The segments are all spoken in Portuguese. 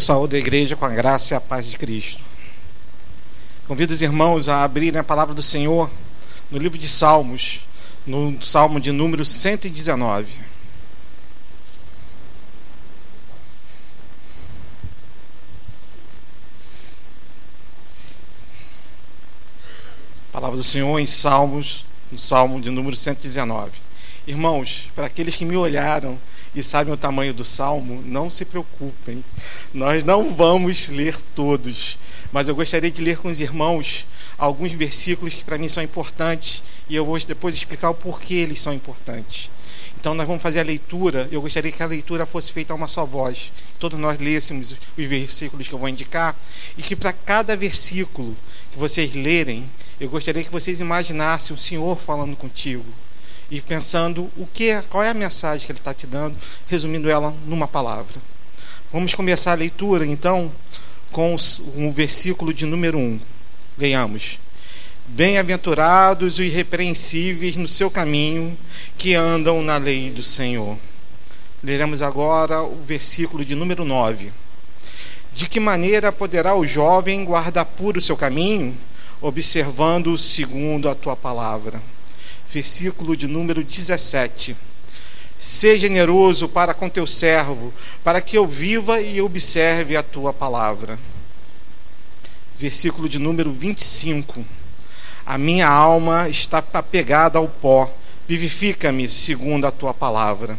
Saúde da igreja com a graça e a paz de Cristo. Convido os irmãos a abrirem a palavra do Senhor no livro de Salmos, no Salmo de número 119. Palavra do Senhor em Salmos, no Salmo de número 119. Irmãos, para aqueles que me olharam e sabem o tamanho do salmo, não se preocupem. Nós não vamos ler todos, mas eu gostaria de ler com os irmãos alguns versículos que para mim são importantes e eu vou depois explicar o porquê eles são importantes. Então nós vamos fazer a leitura. Eu gostaria que a leitura fosse feita a uma só voz. Todos nós lêssemos os versículos que eu vou indicar e que para cada versículo que vocês lerem, eu gostaria que vocês imaginassem o Senhor falando contigo e pensando o que é, qual é a mensagem que ele está te dando, resumindo ela numa palavra. Vamos começar a leitura então com o versículo de número 1. Leiamos. Bem-aventurados os irrepreensíveis no seu caminho, que andam na lei do Senhor. Leremos agora o versículo de número 9. De que maneira poderá o jovem guardar puro o seu caminho, observando segundo a tua palavra? Versículo de número 17. Seja generoso para com teu servo, para que eu viva e observe a tua palavra. Versículo de número 25. A minha alma está apegada ao pó, vivifica-me segundo a tua palavra.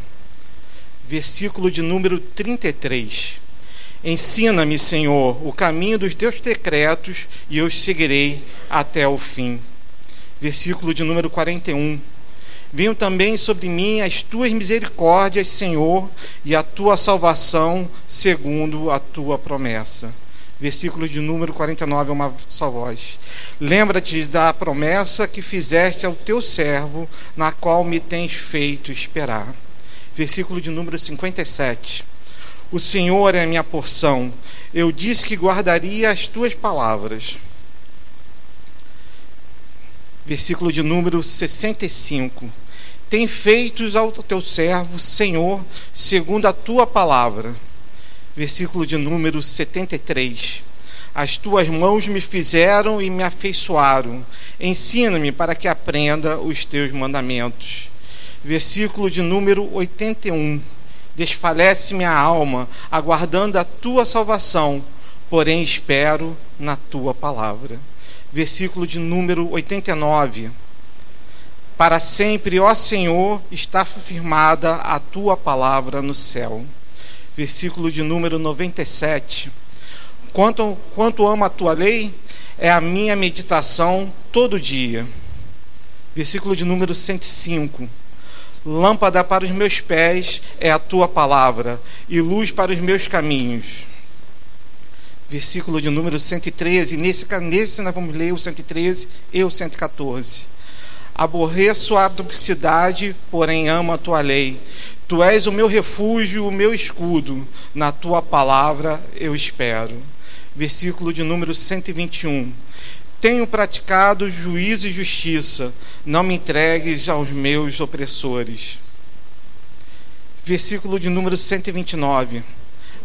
Versículo de número 33. Ensina-me, Senhor, o caminho dos teus decretos e eu seguirei até o fim versículo de número 41. Venham também sobre mim as tuas misericórdias, Senhor, e a tua salvação, segundo a tua promessa. Versículo de número 49 é uma só voz. Lembra-te da promessa que fizeste ao teu servo, na qual me tens feito esperar. Versículo de número 57. O Senhor é a minha porção. Eu disse que guardaria as tuas palavras versículo de número 65. Tem feitos ao teu servo, Senhor, segundo a tua palavra. Versículo de número 73. As tuas mãos me fizeram e me afeiçoaram. Ensina-me para que aprenda os teus mandamentos. Versículo de número 81. Desfalece minha alma, aguardando a tua salvação, porém espero na tua palavra versículo de número 89. Para sempre, ó Senhor, está firmada a tua palavra no céu. Versículo de número 97. Quanto, quanto amo a tua lei, é a minha meditação todo dia. Versículo de número 105. Lâmpada para os meus pés é a tua palavra, e luz para os meus caminhos versículo de número 113. Nesse, nesse nós vamos ler o 113 e o 114. Aborreço a duplicidade, porém amo a tua lei. Tu és o meu refúgio, o meu escudo. Na tua palavra eu espero. Versículo de número 121. Tenho praticado juízo e justiça, não me entregues aos meus opressores. Versículo de número 129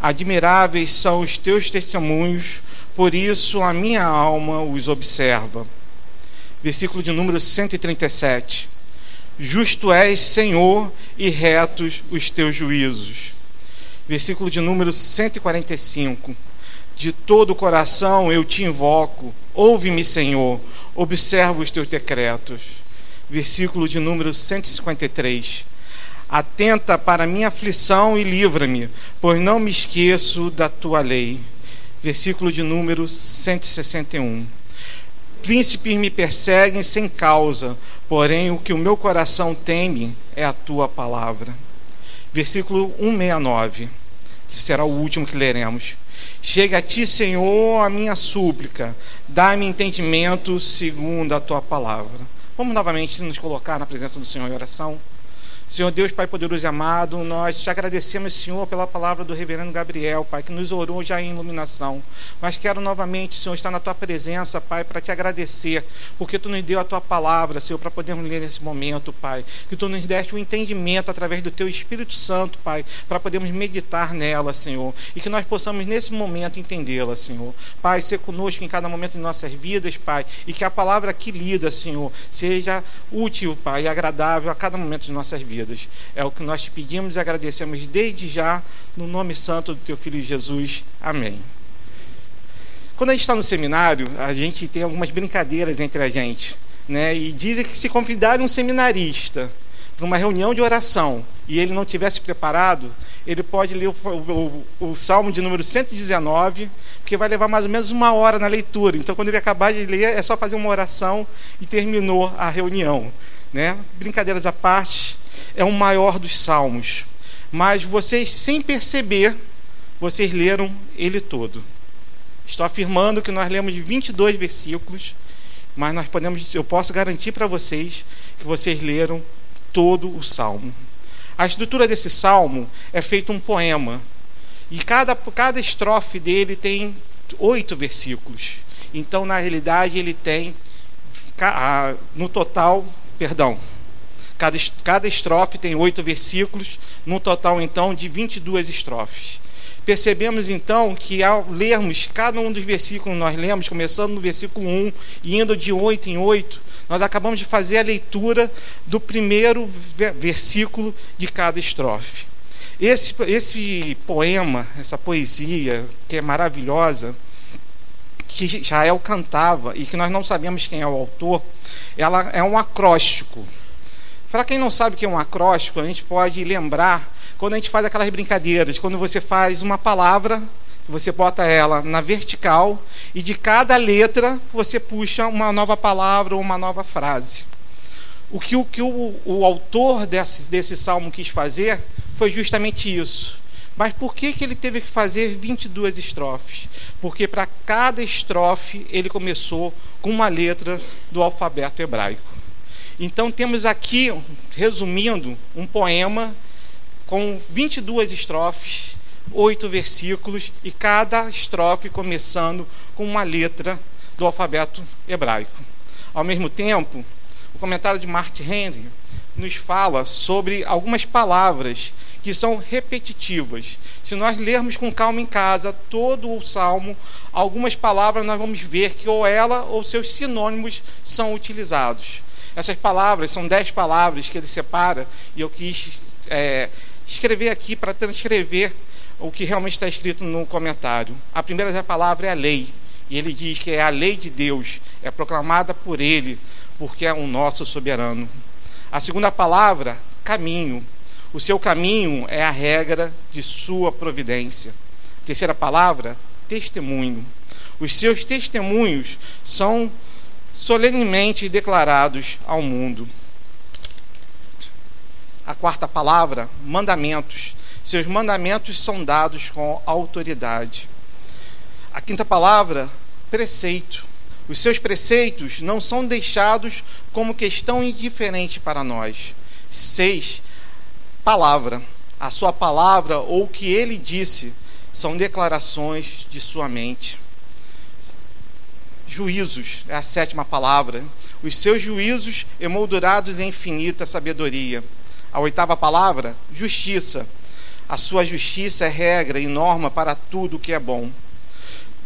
Admiráveis são os teus testemunhos, por isso a minha alma os observa. Versículo de número 137. Justo és, Senhor, e retos os teus juízos. Versículo de número 145. De todo o coração eu te invoco, ouve-me, Senhor, observa os teus decretos. Versículo de número 153 Atenta para minha aflição e livra-me, pois não me esqueço da tua lei. Versículo de número 161. Príncipes me perseguem sem causa, porém o que o meu coração teme é a tua palavra. Versículo 169, que será o último que leremos. Chega a ti, Senhor, a minha súplica, dá-me entendimento segundo a tua palavra. Vamos novamente nos colocar na presença do Senhor em oração. Senhor Deus, Pai poderoso e amado, nós te agradecemos, Senhor, pela palavra do reverendo Gabriel, Pai, que nos orou já em iluminação. Mas quero novamente, Senhor, estar na tua presença, Pai, para te agradecer, porque tu nos deu a tua palavra, Senhor, para podermos ler nesse momento, Pai. Que tu nos deste o um entendimento através do teu Espírito Santo, Pai, para podermos meditar nela, Senhor, e que nós possamos nesse momento entendê-la, Senhor. Pai, ser conosco em cada momento de nossas vidas, Pai, e que a palavra aqui lida, Senhor, seja útil, Pai, e agradável a cada momento de nossas vidas É o que nós te pedimos e agradecemos desde já, no nome santo do teu filho Jesus. Amém. Quando a gente está no seminário, a gente tem algumas brincadeiras entre a gente. Né? E dizem que se convidar um seminarista para uma reunião de oração e ele não tivesse preparado, ele pode ler o, o, o, Salmo de número 119, porque vai levar mais ou menos uma hora na leitura. Então, quando ele acabar de ler, é só fazer uma oração e terminou a reunião. Né? Brincadeiras à parte, é o maior dos salmos. Mas vocês, sem perceber, vocês leram ele todo. Estou afirmando que nós lemos 22 versículos, mas nós podemos, eu posso garantir para vocês que vocês leram todo o salmo. A estrutura desse salmo é feito um poema. E cada, cada estrofe dele tem oito versículos. Então, na realidade, ele tem, no total, perdão, Cada, cada estrofe tem oito versículos, num total então de 22 estrofes. Percebemos então que ao lermos cada um dos versículos nós lemos, começando no versículo 1 e indo de 8 em 8, nós acabamos de fazer a leitura do primeiro versículo de cada estrofe. Esse, esse poema, essa poesia, que é maravilhosa, que Israel cantava e que nós não sabemos quem é o autor, ela é um acróstico. Para quem não sabe o que é um acróstico, a gente pode lembrar quando a gente faz aquelas brincadeiras, quando você faz uma palavra, você bota ela na vertical e de cada letra você puxa uma nova palavra ou uma nova frase. O que o, que o, o autor desse, desse salmo quis fazer foi justamente isso. Mas por que, que ele teve que fazer 22 estrofes? Porque para cada estrofe ele começou com uma letra do alfabeto hebraico. Então temos aqui, resumindo, um poema com 22 estrofes, oito versículos e cada estrofe começando com uma letra do alfabeto hebraico. Ao mesmo tempo, o comentário de Martin Henry nos fala sobre algumas palavras que são repetitivas. Se nós lermos com calma em casa todo o salmo, algumas palavras nós vamos ver que ou ela ou seus sinônimos são utilizados. Essas palavras são dez palavras que ele separa e eu quis é, escrever aqui para transcrever o que realmente está escrito no comentário. A primeira palavra é a lei. E ele diz que é a lei de Deus, é proclamada por ele, porque é o nosso soberano. A segunda palavra, caminho. O seu caminho é a regra de sua providência. A terceira palavra, testemunho. Os seus testemunhos são solenemente declarados ao mundo. A quarta palavra, mandamentos. Seus mandamentos são dados com autoridade. A quinta palavra, preceito. Os seus preceitos não são deixados como questão indiferente para nós. Seis, palavra. A sua palavra ou o que ele disse são declarações de sua mente juízos, é a sétima palavra. Os seus juízos emoldurados em infinita sabedoria. A oitava palavra, justiça. A sua justiça é regra e norma para tudo o que é bom.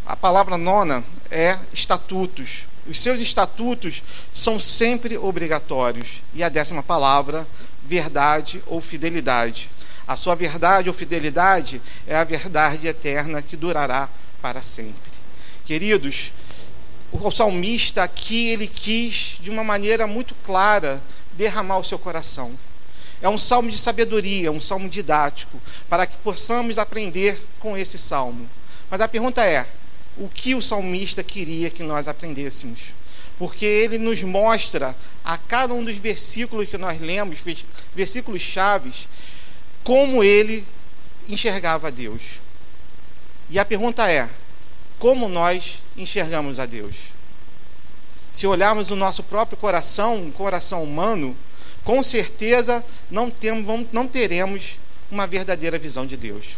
A palavra nona é estatutos. Os seus estatutos são sempre obrigatórios. E a décima palavra, verdade ou fidelidade. A sua verdade ou fidelidade é a verdade eterna que durará para sempre. Queridos, o salmista aqui ele quis de uma maneira muito clara derramar o seu coração. É um salmo de sabedoria, um salmo didático, para que possamos aprender com esse salmo. Mas a pergunta é: o que o salmista queria que nós aprendêssemos? Porque ele nos mostra a cada um dos versículos que nós lemos, versículos chaves, como ele enxergava Deus. E a pergunta é: como nós enxergamos a Deus. Se olharmos o nosso próprio coração, um coração humano, com certeza não, temos, não teremos uma verdadeira visão de Deus.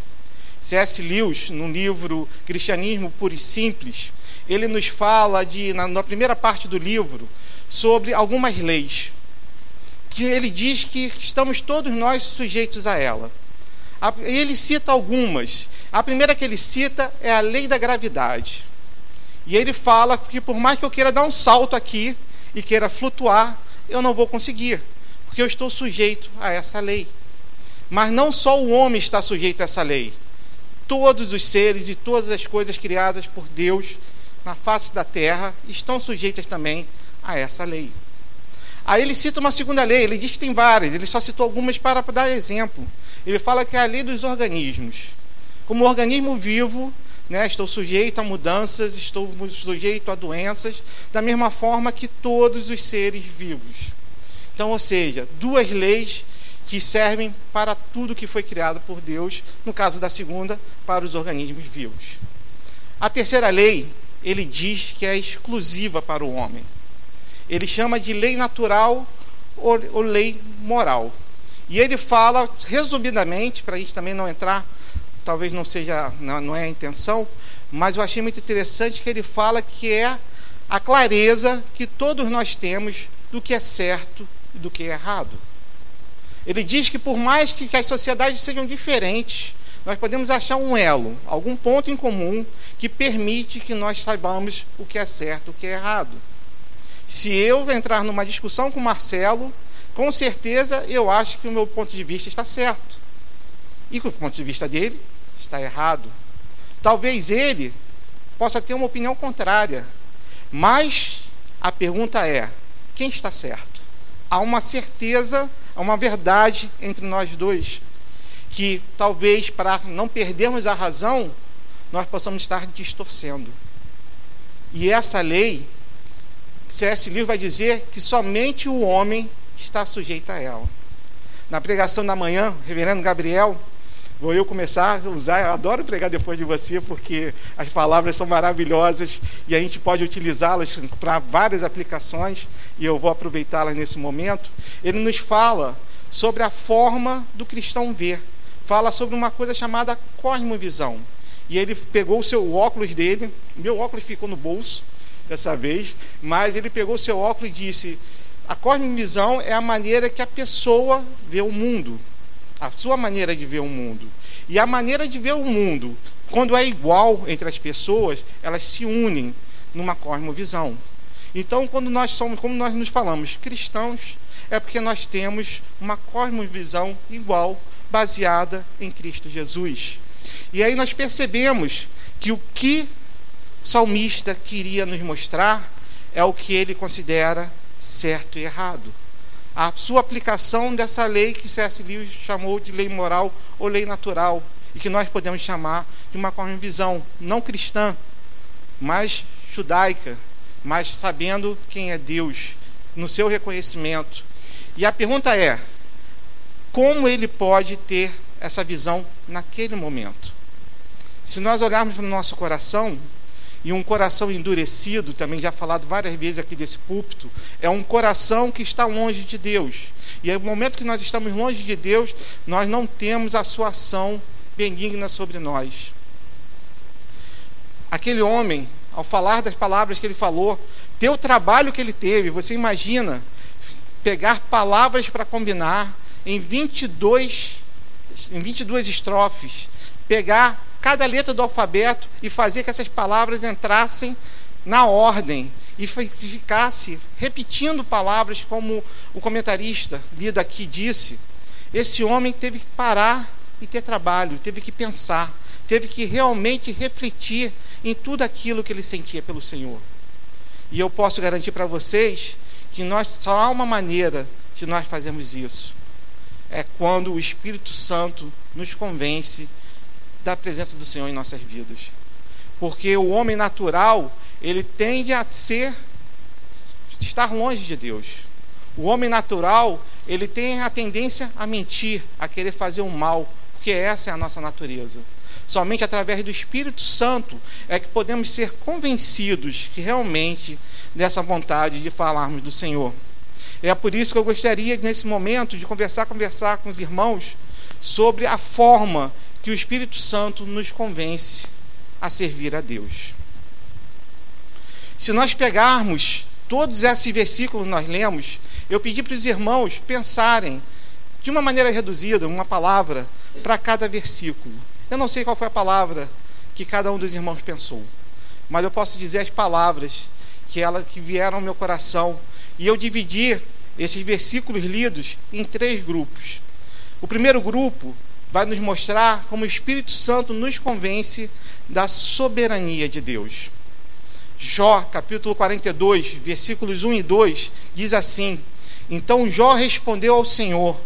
C.S. Lewis, no livro Cristianismo Puro e Simples, ele nos fala de, na, na primeira parte do livro sobre algumas leis que ele diz que estamos todos nós sujeitos a ela. Ele cita algumas. A primeira que ele cita é a lei da gravidade. E ele fala que por mais que eu queira dar um salto aqui e queira flutuar, eu não vou conseguir, porque eu estou sujeito a essa lei. Mas não só o homem está sujeito a essa lei. Todos os seres e todas as coisas criadas por Deus na face da terra estão sujeitas também a essa lei. Aí ele cita uma segunda lei, ele diz que tem várias, ele só citou algumas para dar exemplo. Ele fala que é a lei dos organismos. Como organismo vivo, né, estou sujeito a mudanças, estou sujeito a doenças, da mesma forma que todos os seres vivos. Então, ou seja, duas leis que servem para tudo que foi criado por Deus, no caso da segunda, para os organismos vivos. A terceira lei, ele diz que é exclusiva para o homem ele chama de lei natural ou, ou lei moral. E ele fala, resumidamente, para a gente também não entrar, talvez não seja, não, não é a intenção, mas eu achei muito interessante que ele fala que é a clareza que todos nós temos do que é certo e do que é errado. Ele diz que por mais que, que as sociedades sejam diferentes, nós podemos achar um elo, algum ponto em comum que permite que nós saibamos o que é certo e o que é errado. Se eu entrar numa discussão com o Marcelo, com certeza eu acho que o meu ponto de vista está certo. E que o ponto de vista dele está errado. Talvez ele possa ter uma opinião contrária. Mas a pergunta é: quem está certo? Há uma certeza, há uma verdade entre nós dois. Que talvez para não perdermos a razão, nós possamos estar distorcendo. E essa lei C.S. Lewis vai dizer que somente o homem está sujeito a ela. Na pregação da manhã, reverendo Gabriel, vou eu começar a usar, eu adoro pregar depois de você, porque as palavras são maravilhosas e a gente pode utilizá-las para várias aplicações, e eu vou aproveitá-las nesse momento. Ele nos fala sobre a forma do cristão ver, fala sobre uma coisa chamada cosmovisão. E ele pegou o seu óculos dele, meu óculos ficou no bolso, dessa vez, mas ele pegou seu óculos e disse: a cosmovisão é a maneira que a pessoa vê o mundo, a sua maneira de ver o mundo. E a maneira de ver o mundo, quando é igual entre as pessoas, elas se unem numa cosmovisão. Então, quando nós somos, como nós nos falamos, cristãos, é porque nós temos uma cosmovisão igual, baseada em Cristo Jesus. E aí nós percebemos que o que o salmista queria nos mostrar é o que ele considera certo e errado. A sua aplicação dessa lei que C.S. Lewis chamou de lei moral ou lei natural, e que nós podemos chamar de uma visão não cristã, mas judaica, mas sabendo quem é Deus, no seu reconhecimento. E a pergunta é: como ele pode ter essa visão naquele momento? Se nós olharmos para o nosso coração, e um coração endurecido, também já falado várias vezes aqui desse púlpito, é um coração que está longe de Deus. E no momento que nós estamos longe de Deus, nós não temos a sua ação benigna sobre nós. Aquele homem, ao falar das palavras que ele falou, ter o trabalho que ele teve, você imagina pegar palavras para combinar em 22 em 22 estrofes, pegar cada letra do alfabeto e fazer que essas palavras entrassem na ordem e ficasse repetindo palavras como o comentarista lido aqui disse. Esse homem teve que parar e ter trabalho, teve que pensar, teve que realmente refletir em tudo aquilo que ele sentia pelo Senhor. E eu posso garantir para vocês que nós só há uma maneira de nós fazermos isso. É quando o Espírito Santo nos convence da presença do Senhor em nossas vidas. Porque o homem natural, ele tende a ser estar longe de Deus. O homem natural, ele tem a tendência a mentir, a querer fazer o mal, porque essa é a nossa natureza. Somente através do Espírito Santo é que podemos ser convencidos que realmente dessa vontade de falarmos do Senhor. É por isso que eu gostaria, nesse momento, de conversar, conversar com os irmãos sobre a forma que o Espírito Santo nos convence a servir a Deus. Se nós pegarmos todos esses versículos que nós lemos, eu pedi para os irmãos pensarem de uma maneira reduzida, uma palavra para cada versículo. Eu não sei qual foi a palavra que cada um dos irmãos pensou, mas eu posso dizer as palavras que ela que vieram ao meu coração e eu dividi esses versículos lidos em três grupos. O primeiro grupo vai nos mostrar como o Espírito Santo nos convence da soberania de Deus. Jó, capítulo 42, versículos 1 e 2, diz assim: Então Jó respondeu ao Senhor: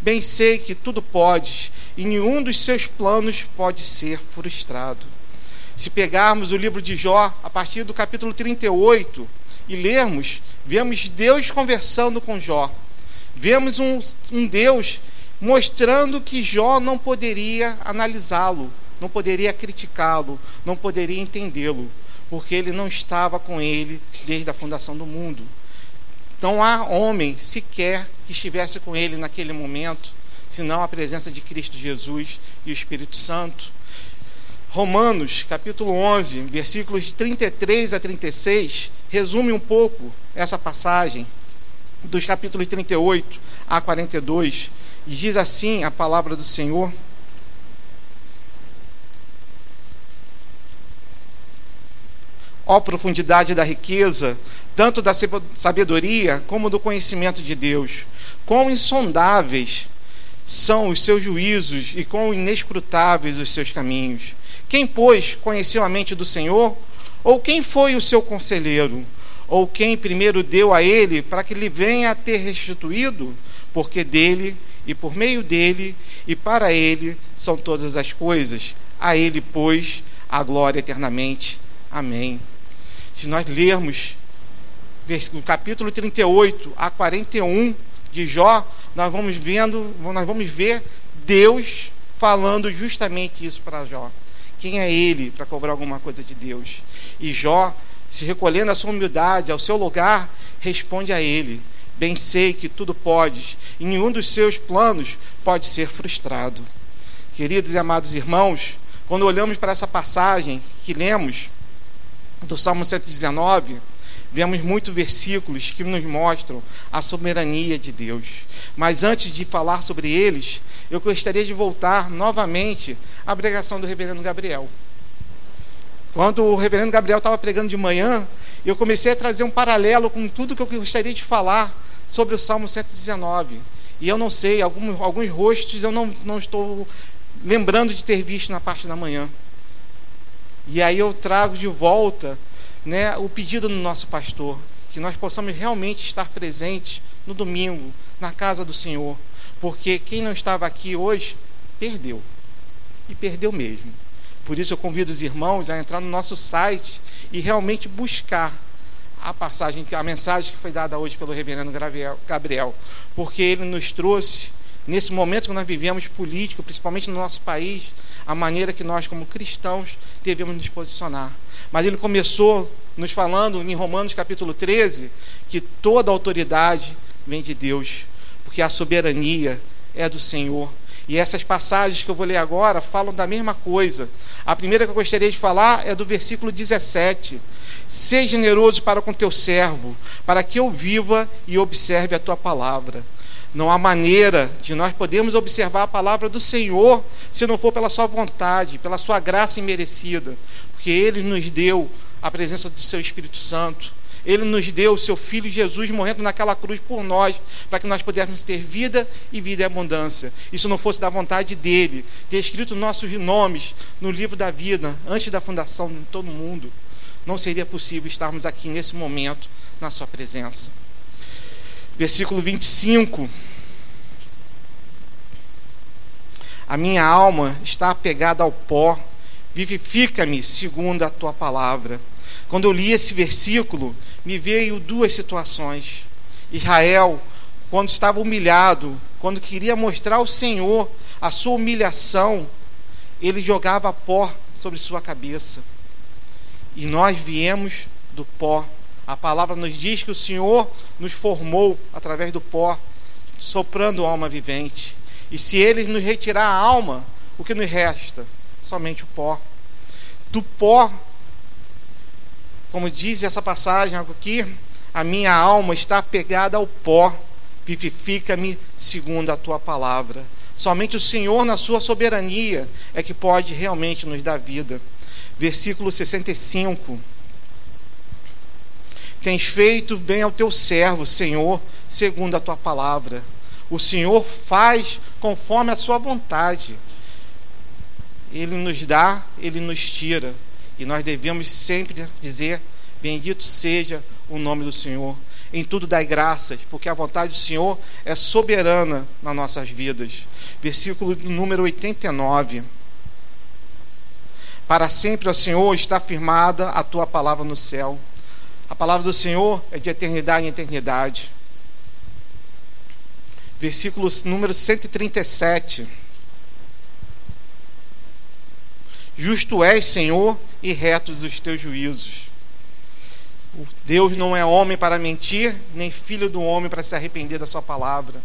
Bem sei que tudo podes, e nenhum dos seus planos pode ser frustrado. Se pegarmos o livro de Jó, a partir do capítulo 38, e lermos, vemos Deus conversando com Jó. Vemos um, um Deus mostrando que Jó não poderia analisá-lo, não poderia criticá-lo, não poderia entendê-lo, porque ele não estava com ele desde a fundação do mundo. Não há homem sequer que estivesse com ele naquele momento, senão a presença de Cristo Jesus e o Espírito Santo. Romanos, capítulo 11, versículos de 33 a 36, resume um pouco essa passagem, dos capítulos 38 a 42, e diz assim a palavra do Senhor. Ó profundidade da riqueza, tanto da sabedoria como do conhecimento de Deus. Quão insondáveis são os seus juízos e quão inescrutáveis os seus caminhos. Quem, pois, conheceu a mente do Senhor? Ou quem foi o seu conselheiro? Ou quem primeiro deu a ele para que lhe venha a ter restituído? Porque dele e por meio dele e para ele são todas as coisas. A ele, pois, a glória eternamente. Amém. Se nós lermos o capítulo 38 a 41 de Jó, nós vamos vendo, nós vamos ver Deus falando justamente isso para Jó. Quem é ele para cobrar alguma coisa de Deus? E Jó, se recolhendo a sua humildade ao seu lugar, responde a ele: Bem sei que tudo podes, e nenhum dos seus planos pode ser frustrado. Queridos e amados irmãos, quando olhamos para essa passagem que lemos do Salmo 119, vemos muitos versículos que nos mostram a soberania de Deus. Mas antes de falar sobre eles, eu gostaria de voltar novamente à pregação do reverendo Gabriel. Quando o reverendo Gabriel estava pregando de manhã, eu comecei a trazer um paralelo com tudo que eu gostaria de falar sobre o Salmo 119. E eu não sei, alguns, alguns rostos eu não, não estou lembrando de ter visto na parte da manhã. E aí eu trago de volta né, o pedido do nosso pastor, que nós possamos realmente estar presentes no domingo, na casa do Senhor, porque quem não estava aqui hoje, perdeu. E perdeu mesmo. Por isso eu convido os irmãos a entrar no nosso site e realmente buscar a passagem, a mensagem que foi dada hoje pelo reverendo Gabriel, porque ele nos trouxe nesse momento que nós vivemos político, principalmente no nosso país, a maneira que nós como cristãos devemos nos posicionar. Mas ele começou nos falando em Romanos capítulo 13 que toda autoridade vem de Deus, porque a soberania é do Senhor. E essas passagens que eu vou ler agora falam da mesma coisa. A primeira que eu gostaria de falar é do versículo 17. Seja generoso para com teu servo, para que eu viva e observe a tua palavra. Não há maneira de nós podermos observar a palavra do Senhor se não for pela sua vontade, pela sua graça imerecida, porque Ele nos deu a presença do Seu Espírito Santo. Ele nos deu o seu Filho Jesus morrendo naquela cruz por nós, para que nós pudéssemos ter vida e vida em abundância. Se não fosse da vontade dele, ter escrito nossos nomes no livro da vida, antes da fundação de todo mundo, não seria possível estarmos aqui nesse momento na Sua presença versículo 25. A minha alma está apegada ao pó, vivifica-me segundo a tua palavra. Quando eu li esse versículo, me veio duas situações. Israel, quando estava humilhado, quando queria mostrar ao Senhor a sua humilhação, ele jogava pó sobre sua cabeça. E nós viemos do pó A palavra nos diz que o Senhor nos formou através do pó, soprando alma vivente. E se ele nos retirar a alma, o que nos resta? Somente o pó. Do pó, como diz essa passagem aqui, a minha alma está pegada ao pó, vivifica-me segundo a tua palavra. Somente o Senhor, na sua soberania, é que pode realmente nos dar vida. Versículo 65 Tens feito bem ao teu servo, Senhor, segundo a tua palavra. O Senhor faz conforme a sua vontade. Ele nos dá, ele nos tira. E nós devemos sempre dizer: Bendito seja o nome do Senhor. Em tudo dai graças, porque a vontade do Senhor é soberana nas nossas vidas. Versículo número 89. Para sempre, ó Senhor, está firmada a tua palavra no céu. A palavra do Senhor é de eternidade em eternidade. Versículo número 137. Justo és, Senhor, e retos os teus juízos. Deus não é homem para mentir, nem filho do homem para se arrepender da sua palavra.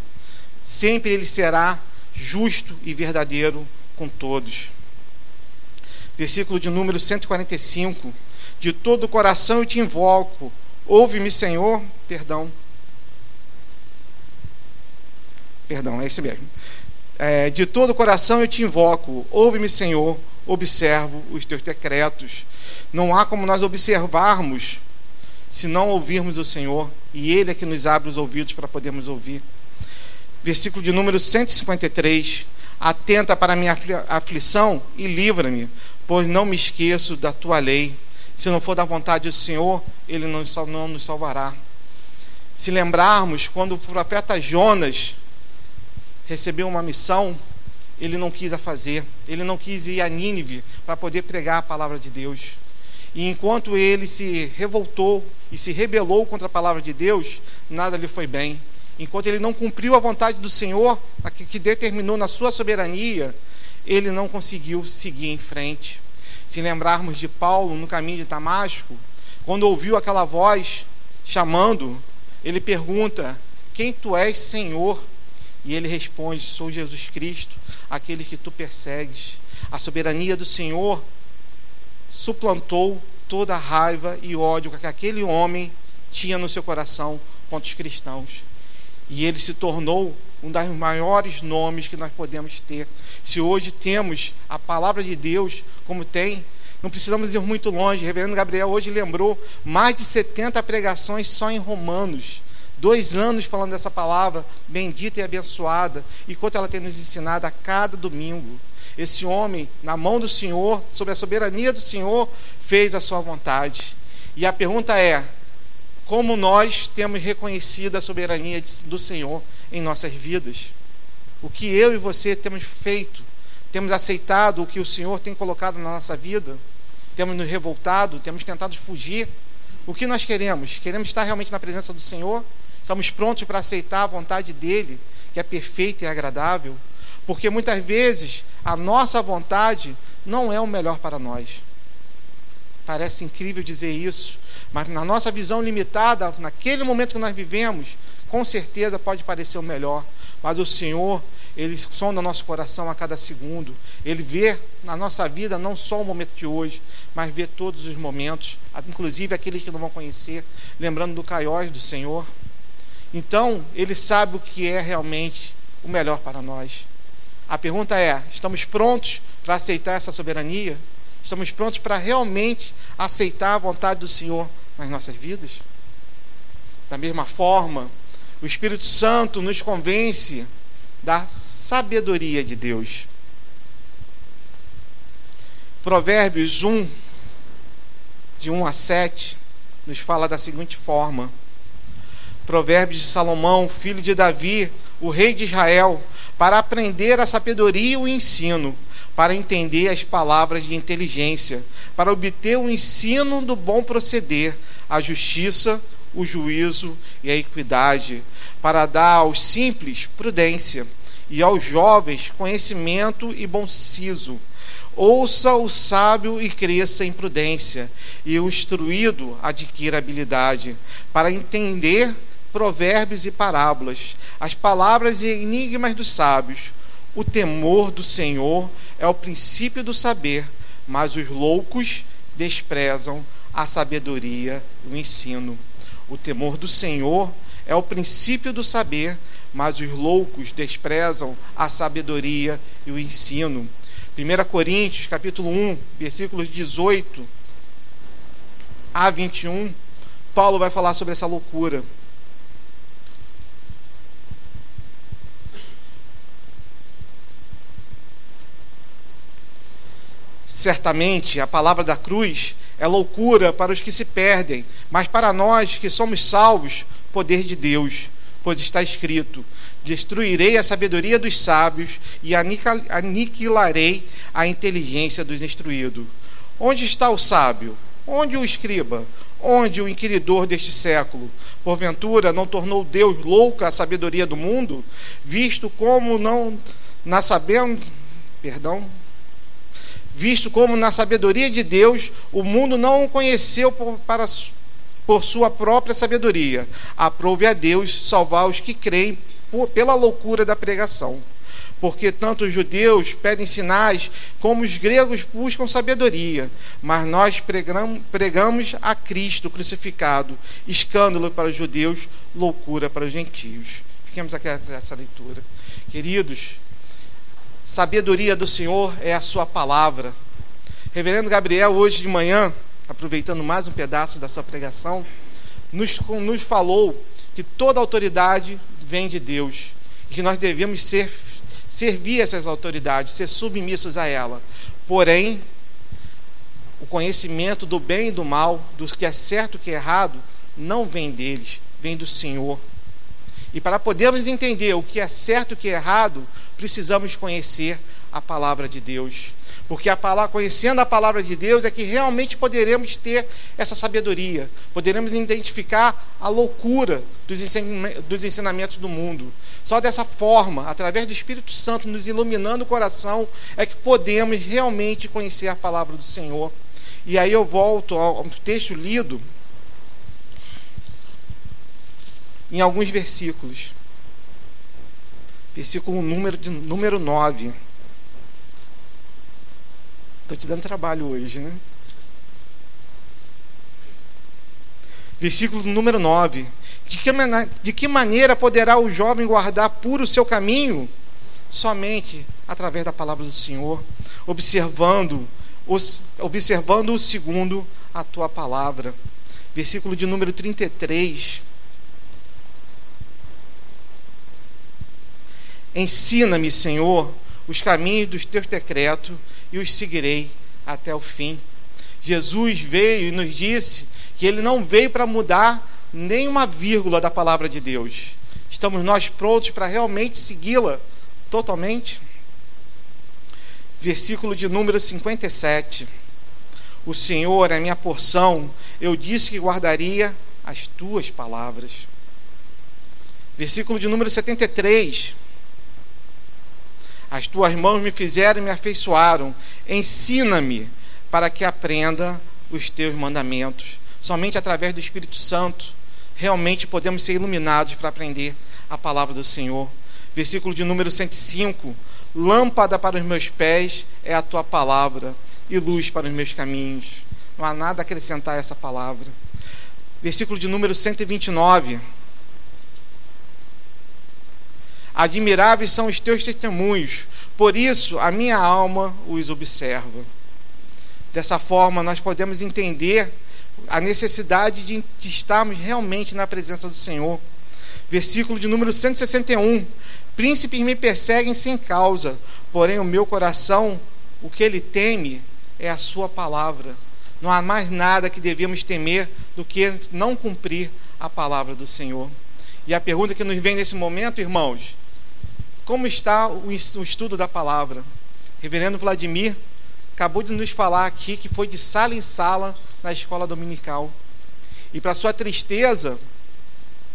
Sempre ele será justo e verdadeiro com todos. Versículo de número 145 de todo o coração eu te invoco. Ouve-me, Senhor. Perdão. Perdão, é esse mesmo. É, de todo o coração eu te invoco. Ouve-me, Senhor. Observo os teus decretos. Não há como nós observarmos se não ouvirmos o Senhor. E Ele é que nos abre os ouvidos para podermos ouvir. Versículo de número 153. Atenta para a minha aflição e livra-me, pois não me esqueço da tua lei. Se não for da vontade do Senhor, Ele não, nos salvará. Se lembrarmos, quando o profeta Jonas recebeu uma missão, ele não quis a fazer, ele não quis ir a Nínive para poder pregar a palavra de Deus. E enquanto ele se revoltou e se rebelou contra a palavra de Deus, nada lhe foi bem. Enquanto ele não cumpriu a vontade do Senhor, que determinou na sua soberania, ele não conseguiu seguir em frente. Se lembrarmos de Paulo no caminho de Damasco, quando ouviu aquela voz chamando, ele pergunta: Quem tu és, Senhor? E ele responde: Sou Jesus Cristo, aquele que tu persegues. A soberania do Senhor suplantou toda a raiva e ódio que aquele homem tinha no seu coração contra os cristãos. E ele se tornou um dos maiores nomes que nós podemos ter. Se hoje temos a palavra de Deus como tem, não precisamos ir muito longe. O reverendo Gabriel hoje lembrou mais de 70 pregações só em Romanos. Dois anos falando dessa palavra bendita e abençoada, e quanto ela tem nos ensinado a cada domingo. Esse homem, na mão do Senhor, sob a soberania do Senhor, fez a sua vontade. E a pergunta é: como nós temos reconhecido a soberania do Senhor em nossas vidas? O que eu e você temos feito? Temos aceitado o que o Senhor tem colocado na nossa vida? Temos nos revoltado? Temos tentado fugir? O que nós queremos? Queremos estar realmente na presença do Senhor? Estamos prontos para aceitar a vontade dele, que é perfeita e agradável? Porque muitas vezes a nossa vontade não é o melhor para nós. Parece incrível dizer isso, mas na nossa visão limitada, naquele momento que nós vivemos, com certeza pode parecer o melhor, mas o Senhor, Ele sonda nosso coração a cada segundo. Ele vê na nossa vida não só o momento de hoje, mas vê todos os momentos, inclusive aqueles que não vão conhecer, lembrando do caiós do Senhor. Então, Ele sabe o que é realmente o melhor para nós. A pergunta é: estamos prontos para aceitar essa soberania? Estamos prontos para realmente aceitar a vontade do Senhor nas nossas vidas? Da mesma forma, o Espírito Santo nos convence da sabedoria de Deus. Provérbios 1, de 1 a 7, nos fala da seguinte forma: Provérbios de Salomão, filho de Davi, o rei de Israel, para aprender a sabedoria e o ensino, para entender as palavras de inteligência, para obter o ensino do bom proceder, a justiça, o juízo e a equidade, para dar aos simples prudência e aos jovens conhecimento e bom siso. Ouça o sábio e cresça em prudência, e o instruído adquira habilidade para entender provérbios e parábolas, as palavras e enigmas dos sábios. O temor do Senhor é o princípio do saber, mas os loucos desprezam a sabedoria e o ensino. O temor do Senhor é o princípio do saber, mas os loucos desprezam a sabedoria e o ensino. 1 Coríntios, capítulo 1, versículos 18 a 21, Paulo vai falar sobre essa loucura. Certamente a palavra da cruz é loucura para os que se perdem, mas para nós que somos salvos, poder de Deus, pois está escrito: Destruirei a sabedoria dos sábios e aniquilarei a inteligência dos instruídos. Onde está o sábio? Onde o escriba? Onde o inquiridor deste século? Porventura não tornou Deus louca a sabedoria do mundo, visto como não na sabendo, perdão, visto como na sabedoria de Deus o mundo não o conheceu por, para, por sua própria sabedoria. Aprove a Deus salvar os que creem por, pela loucura da pregação. Porque tanto os judeus pedem sinais, como os gregos buscam sabedoria. Mas nós pregamos, pregamos a Cristo crucificado, escândalo para os judeus, loucura para os gentios. Fiquemos aqui nessa leitura. Queridos, sabedoria do Senhor é a sua palavra. Reverendo Gabriel, hoje de manhã, aproveitando mais um pedaço da sua pregação, nos, nos falou que toda autoridade vem de Deus e que nós devemos ser, servir essas autoridades, ser submissos a ela. Porém, o conhecimento do bem e do mal, do que é certo e que é errado, não vem deles, vem do Senhor. E para podermos entender o que é certo e o que é errado, precisamos conhecer a palavra de Deus. Porque a palavra, conhecendo a palavra de Deus é que realmente poderemos ter essa sabedoria, poderemos identificar a loucura dos ensinamentos do mundo. Só dessa forma, através do Espírito Santo nos iluminando o coração, é que podemos realmente conhecer a palavra do Senhor. E aí eu volto ao texto lido em alguns versículos versículo número, de, número 9. Estou te dando trabalho hoje, né? Versículo número 9. De que, de que maneira poderá o jovem guardar puro o seu caminho? Somente através da palavra do Senhor, observando, os, observando o segundo a tua palavra. Versículo de número 33. Ensina-me, Senhor, os caminhos dos teus decretos e os seguirei até o fim. Jesus veio e nos disse que ele não veio para mudar nem uma vírgula da palavra de Deus. Estamos nós prontos para realmente segui-la totalmente? Versículo de número 57. O Senhor é minha porção, eu disse que guardaria as tuas palavras. Versículo de número 73. As tuas mãos me fizeram e me afeiçoaram. Ensina-me para que aprenda os teus mandamentos. Somente através do Espírito Santo realmente podemos ser iluminados para aprender a palavra do Senhor. Versículo de número 105. Lâmpada para os meus pés é a tua palavra e luz para os meus caminhos. Não há nada a acrescentar a essa palavra. Versículo de número 129. Admiráveis são os teus testemunhos, por isso a minha alma os observa. Dessa forma, nós podemos entender a necessidade de estarmos realmente na presença do Senhor. Versículo de número 161. Príncipes me perseguem sem causa, porém o meu coração, o que ele teme é a sua palavra. Não há mais nada que devemos temer do que não cumprir a palavra do Senhor. E a pergunta que nos vem nesse momento, irmãos, como está o estudo da palavra? Reverendo Vladimir acabou de nos falar aqui que foi de sala em sala na escola dominical. E para sua tristeza,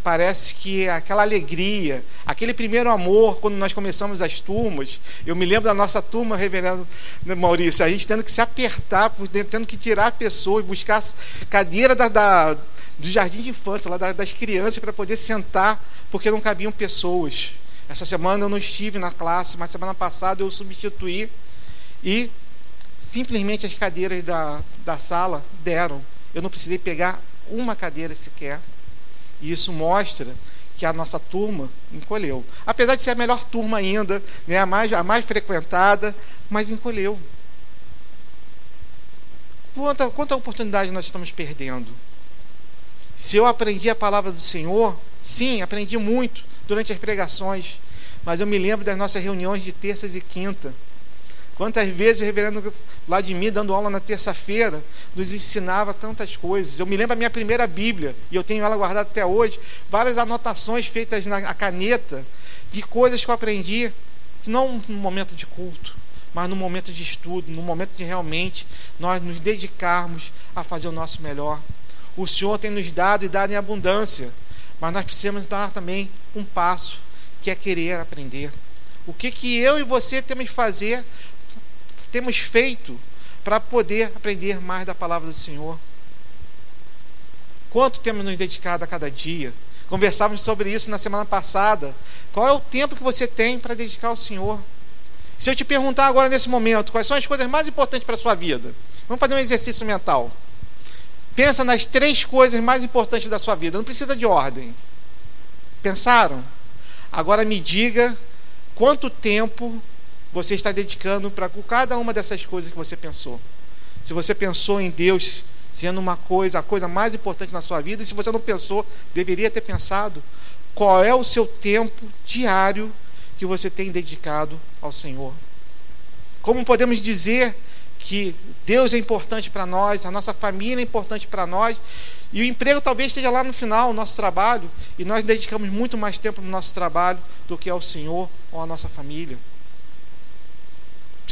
parece que aquela alegria, aquele primeiro amor, quando nós começamos as turmas, eu me lembro da nossa turma, reverendo Maurício, a gente tendo que se apertar, tendo que tirar pessoas, buscar cadeira da, da do jardim de infância, lá das crianças, para poder sentar, porque não cabiam pessoas. Essa semana eu não estive na classe, mas semana passada eu substituí e simplesmente as cadeiras da, da sala deram. Eu não precisei pegar uma cadeira sequer. E isso mostra que a nossa turma encolheu. Apesar de ser a melhor turma ainda, né, a, mais, a mais frequentada, mas encolheu. Quanta, quanta oportunidade nós estamos perdendo? Se eu aprendi a palavra do Senhor, sim, aprendi muito durante as pregações, mas eu me lembro das nossas reuniões de terças e quinta Quantas vezes o reverendo Vladimir, dando aula na terça-feira, nos ensinava tantas coisas. Eu me lembro a minha primeira Bíblia, e eu tenho ela guardada até hoje, várias anotações feitas na caneta de coisas que eu aprendi, não no momento de culto, mas no momento de estudo, no momento de realmente nós nos dedicarmos a fazer o nosso melhor. O Senhor tem nos dado e dado em abundância, mas nós precisamos dar também um passo, que é querer aprender. O que, que eu e você temos fazer temos feito para poder aprender mais da palavra do Senhor? Quanto temos nos dedicado a cada dia? Conversávamos sobre isso na semana passada. Qual é o tempo que você tem para dedicar ao Senhor? Se eu te perguntar agora nesse momento, quais são as coisas mais importantes para a sua vida? Vamos fazer um exercício mental. Pensa nas três coisas mais importantes da sua vida. Não precisa de ordem. Pensaram? Agora me diga quanto tempo você está dedicando para cada uma dessas coisas que você pensou. Se você pensou em Deus sendo uma coisa, a coisa mais importante na sua vida, e se você não pensou, deveria ter pensado, qual é o seu tempo diário que você tem dedicado ao Senhor? Como podemos dizer que Deus é importante para nós, a nossa família é importante para nós, e o emprego talvez esteja lá no final, o nosso trabalho, e nós dedicamos muito mais tempo no nosso trabalho do que ao Senhor ou à nossa família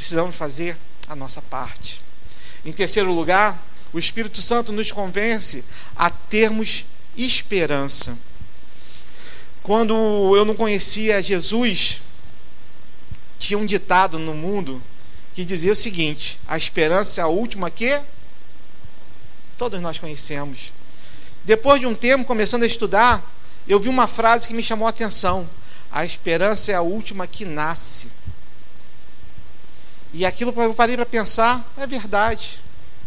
precisamos fazer a nossa parte. Em terceiro lugar, o Espírito Santo nos convence a termos esperança. Quando eu não conhecia Jesus, tinha um ditado no mundo que dizia o seguinte: a esperança é a última que todos nós conhecemos. Depois de um tempo começando a estudar, eu vi uma frase que me chamou a atenção: a esperança é a última que nasce. E aquilo eu parei para pensar, é verdade.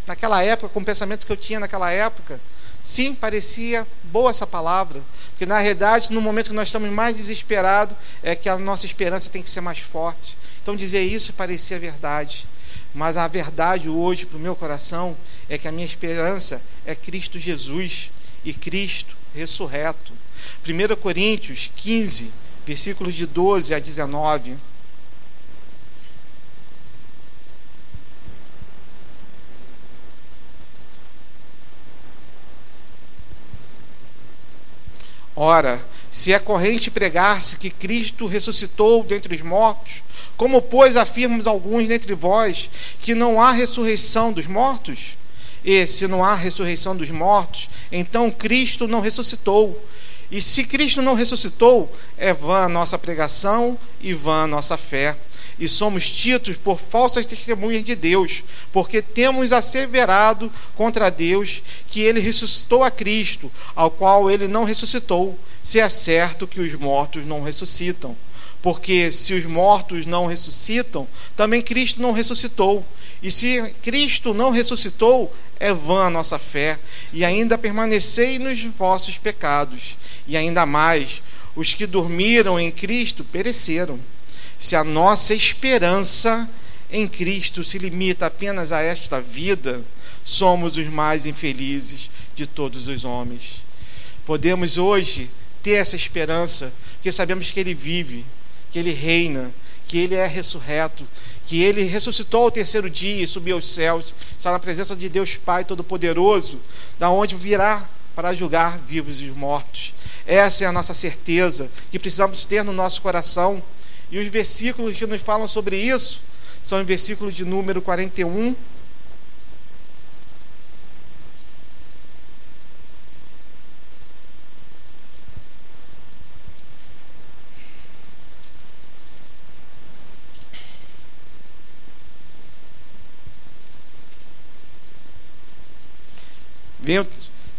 Naquela época, com o pensamento que eu tinha naquela época, sim, parecia boa essa palavra. Porque na realidade, no momento que nós estamos mais desesperados, é que a nossa esperança tem que ser mais forte. Então dizer isso parecia verdade. Mas a verdade hoje para o meu coração é que a minha esperança é Cristo Jesus e Cristo ressurreto. 1 Coríntios 15, versículos de 12 a 19. Ora, se é corrente pregar-se que Cristo ressuscitou dentre os mortos, como, pois, afirmamos alguns dentre vós que não há ressurreição dos mortos? E se não há ressurreição dos mortos, então Cristo não ressuscitou. E se Cristo não ressuscitou, é vã a nossa pregação e vã a nossa fé e somos tidos por falsas testemunhas de Deus, porque temos asseverado contra Deus que ele ressuscitou a Cristo, ao qual ele não ressuscitou, se é certo que os mortos não ressuscitam. Porque se os mortos não ressuscitam, também Cristo não ressuscitou. E se Cristo não ressuscitou, é vã a nossa fé, e ainda permanecei nos vossos pecados. E ainda mais, os que dormiram em Cristo pereceram. Se a nossa esperança em Cristo se limita apenas a esta vida, somos os mais infelizes de todos os homens. Podemos hoje ter essa esperança, porque sabemos que Ele vive, que Ele reina, que Ele é ressurreto, que Ele ressuscitou ao terceiro dia e subiu aos céus, está na presença de Deus Pai Todo-Poderoso, da onde virá para julgar vivos e mortos. Essa é a nossa certeza que precisamos ter no nosso coração e os versículos que nos falam sobre isso são em versículo de número 41.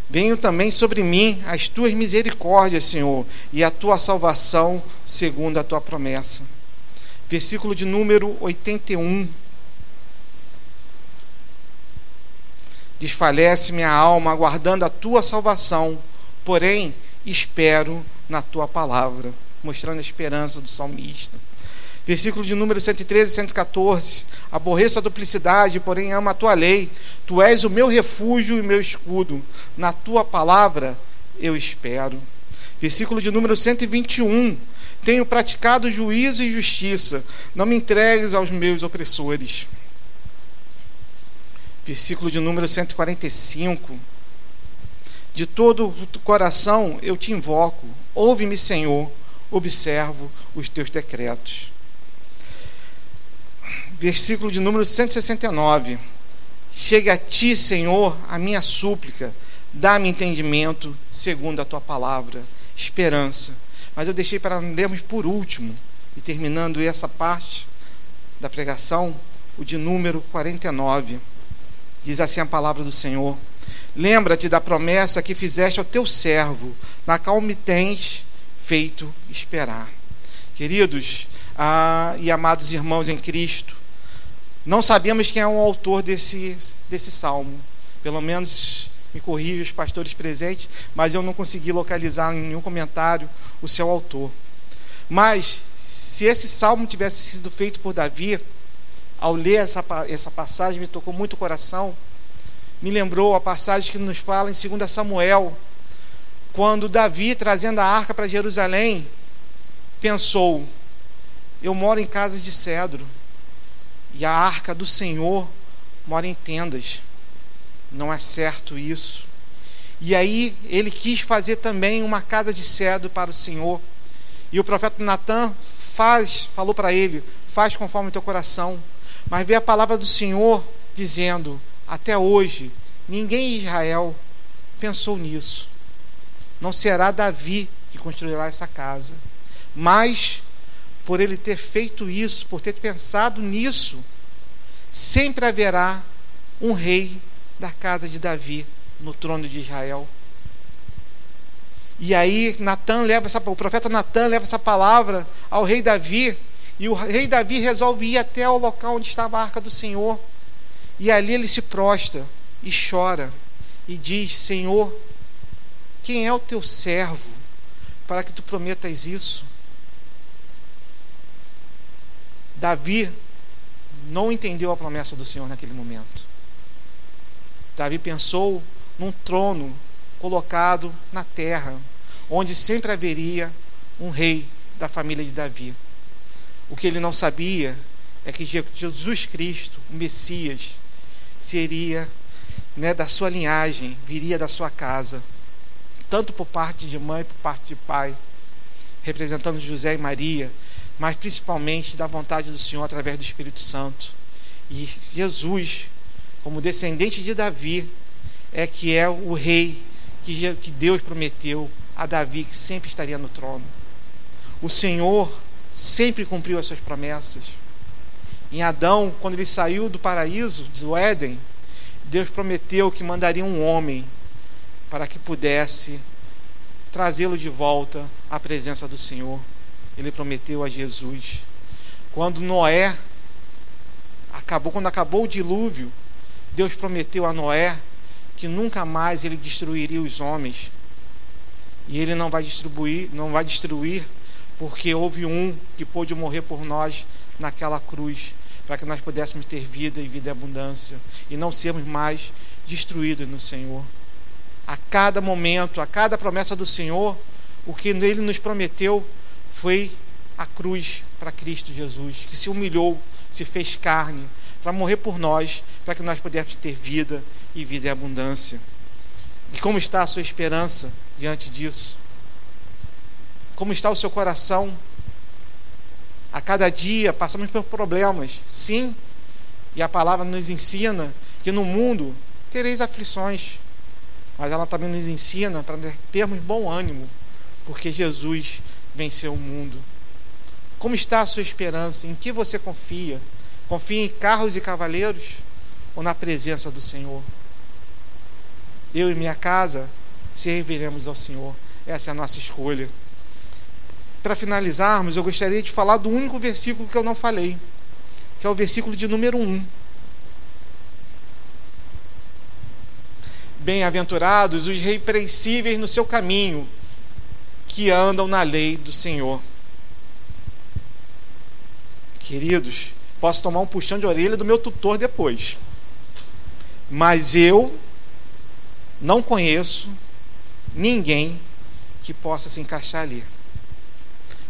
Venho, também sobre mim as tuas misericórdias, Senhor, e a tua salvação segundo a tua promessa. Versículo de número 81. Desfalece minha alma, aguardando a tua salvação, porém espero na tua palavra, mostrando a esperança do salmista. Versículo de número 113 e 114. Aborreço a duplicidade, porém amo a tua lei. Tu és o meu refúgio e meu escudo. Na tua palavra eu espero. Versículo de número 121. Tenho praticado juízo e justiça. Não me entregues aos meus opressores. Versículo de número 145. De todo o coração eu te invoco. Ouve-me, Senhor. Observo os teus decretos versículo de número 169. Chegue a ti, Senhor, a minha súplica, dá-me entendimento segundo a tua palavra, esperança. Mas eu deixei para lermos por último, e terminando essa parte da pregação, o de número 49. Diz assim a palavra do Senhor: Lembra-te da promessa que fizeste ao teu servo, na qual me tens feito esperar. Queridos ah, e amados irmãos em Cristo, não sabemos quem é o autor desse, desse salmo. Pelo menos me corrija os pastores presentes, mas eu não consegui localizar em nenhum comentário o seu autor. Mas, se esse salmo tivesse sido feito por Davi, ao ler essa, essa passagem, me tocou muito o coração. Me lembrou a passagem que nos fala em 2 Samuel, quando Davi, trazendo a arca para Jerusalém, pensou: Eu moro em casas de cedro e a arca do Senhor mora em tendas. Não é certo isso. E aí ele quis fazer também uma casa de cedro para o Senhor. E o profeta Natan faz, falou para ele: faz conforme o teu coração. Mas vê a palavra do Senhor dizendo: até hoje ninguém em Israel pensou nisso. Não será Davi que construirá essa casa, mas por ele ter feito isso, por ter pensado nisso, sempre haverá um rei da casa de Davi no trono de Israel. E aí Natan leva essa, o profeta Natan leva essa palavra ao rei Davi, e o rei Davi resolve ir até o local onde estava a arca do Senhor. E ali ele se prostra e chora e diz: Senhor, quem é o teu servo para que tu prometas isso? Davi não entendeu a promessa do Senhor naquele momento. Davi pensou num trono colocado na terra, onde sempre haveria um rei da família de Davi. O que ele não sabia é que Jesus Cristo, o Messias, seria né, da sua linhagem, viria da sua casa, tanto por parte de mãe, por parte de pai, representando José e Maria, mas principalmente da vontade do Senhor através do Espírito Santo. E Jesus, como descendente de Davi, é que é o rei que Deus prometeu a Davi que sempre estaria no trono. O Senhor sempre cumpriu as suas promessas. Em Adão, quando ele saiu do paraíso, do Éden, Deus prometeu que mandaria um homem para que pudesse trazê-lo de volta à presença do Senhor ele prometeu a Jesus. Quando Noé acabou, quando acabou o dilúvio, Deus prometeu a Noé que nunca mais ele destruiria os homens. E ele não vai distribuir, não vai destruir, porque houve um que pôde morrer por nós naquela cruz, para que nós pudéssemos ter vida e vida em abundância e não sermos mais destruídos no Senhor. A cada momento, a cada promessa do Senhor, o que ele nos prometeu foi a cruz para Cristo Jesus, que se humilhou, se fez carne, para morrer por nós, para que nós pudéssemos ter vida e vida em abundância. E como está a sua esperança diante disso? Como está o seu coração? A cada dia passamos por problemas, sim, e a palavra nos ensina que no mundo tereis aflições, mas ela também nos ensina para termos bom ânimo, porque Jesus venceu o mundo? Como está a sua esperança? Em que você confia? Confia em carros e cavaleiros ou na presença do Senhor? eu e minha casa serviremos ao Senhor. Essa é a nossa escolha. Para finalizarmos, eu gostaria de falar do único versículo que eu não falei, que é o versículo de número 1. Bem-aventurados os repreensíveis no seu caminho, que andam na lei do Senhor. Queridos, posso tomar um puxão de orelha do meu tutor depois. Mas eu não conheço ninguém que possa se encaixar ali.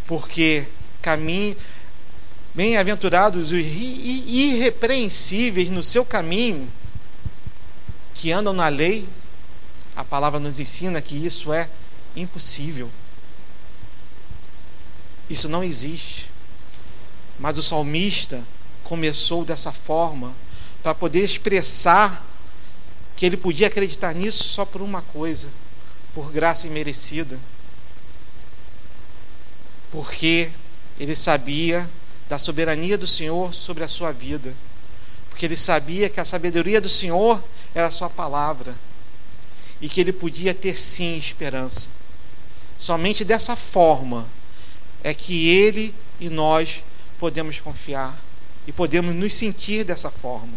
Porque caminho bem-aventurados os irrepreensíveis no seu caminho, que andam na lei, a palavra nos ensina que isso é impossível. Isso não existe. Mas o salmista começou dessa forma para poder expressar que ele podia acreditar nisso só por uma coisa, por graça imerecida. Porque ele sabia da soberania do Senhor sobre a sua vida. Porque ele sabia que a sabedoria do Senhor era a sua palavra. E que ele podia ter sim esperança. Somente dessa forma é que ele e nós podemos confiar e podemos nos sentir dessa forma,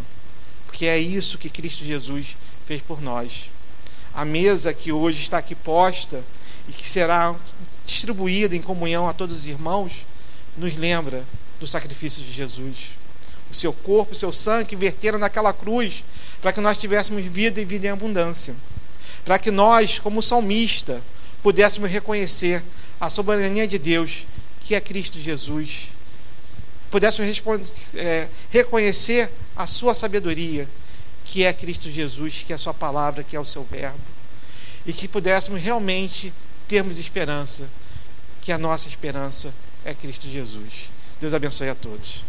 porque é isso que Cristo Jesus fez por nós. A mesa que hoje está aqui posta e que será distribuída em comunhão a todos os irmãos, nos lembra do sacrifício de Jesus. O seu corpo, o seu sangue verteram naquela cruz para que nós tivéssemos vida e vida em abundância. Para que nós, como salmista, pudéssemos reconhecer a soberania de Deus, que é Cristo Jesus pudéssemos é, reconhecer a sua sabedoria, que é Cristo Jesus, que é a sua palavra, que é o seu verbo, e que pudéssemos realmente termos esperança, que a nossa esperança é Cristo Jesus. Deus abençoe a todos.